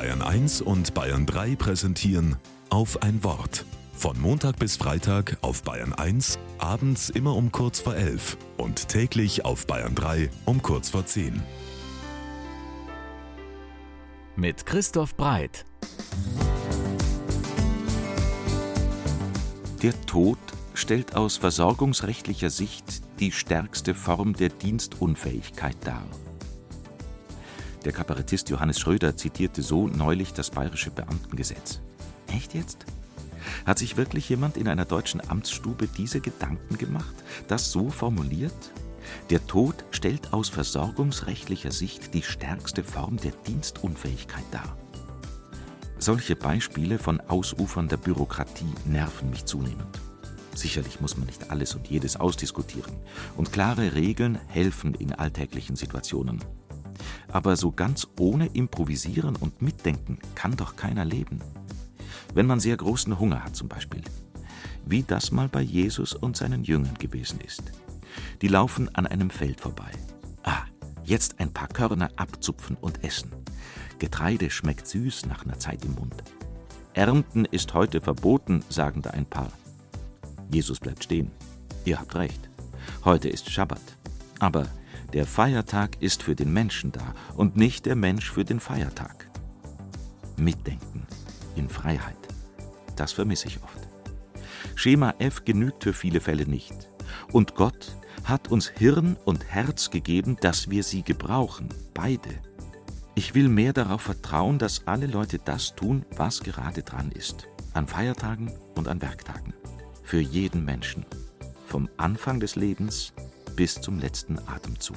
Bayern 1 und Bayern 3 präsentieren auf ein Wort. Von Montag bis Freitag auf Bayern 1, abends immer um kurz vor 11 und täglich auf Bayern 3 um kurz vor 10. Mit Christoph Breit. Der Tod stellt aus versorgungsrechtlicher Sicht die stärkste Form der Dienstunfähigkeit dar. Der Kabarettist Johannes Schröder zitierte so neulich das bayerische Beamtengesetz. Echt jetzt? Hat sich wirklich jemand in einer deutschen Amtsstube diese Gedanken gemacht, das so formuliert? Der Tod stellt aus versorgungsrechtlicher Sicht die stärkste Form der Dienstunfähigkeit dar. Solche Beispiele von ausufernder Bürokratie nerven mich zunehmend. Sicherlich muss man nicht alles und jedes ausdiskutieren, und klare Regeln helfen in alltäglichen Situationen. Aber so ganz ohne Improvisieren und Mitdenken kann doch keiner leben. Wenn man sehr großen Hunger hat zum Beispiel. Wie das mal bei Jesus und seinen Jüngern gewesen ist. Die laufen an einem Feld vorbei. Ah, jetzt ein paar Körner abzupfen und essen. Getreide schmeckt süß nach einer Zeit im Mund. Ernten ist heute verboten, sagen da ein paar. Jesus bleibt stehen. Ihr habt recht. Heute ist Schabbat. Aber der Feiertag ist für den Menschen da und nicht der Mensch für den Feiertag. Mitdenken in Freiheit. Das vermisse ich oft. Schema F genügt für viele Fälle nicht. Und Gott hat uns Hirn und Herz gegeben, dass wir sie gebrauchen, beide. Ich will mehr darauf vertrauen, dass alle Leute das tun, was gerade dran ist. An Feiertagen und an Werktagen. Für jeden Menschen. Vom Anfang des Lebens bis zum letzten Atemzug.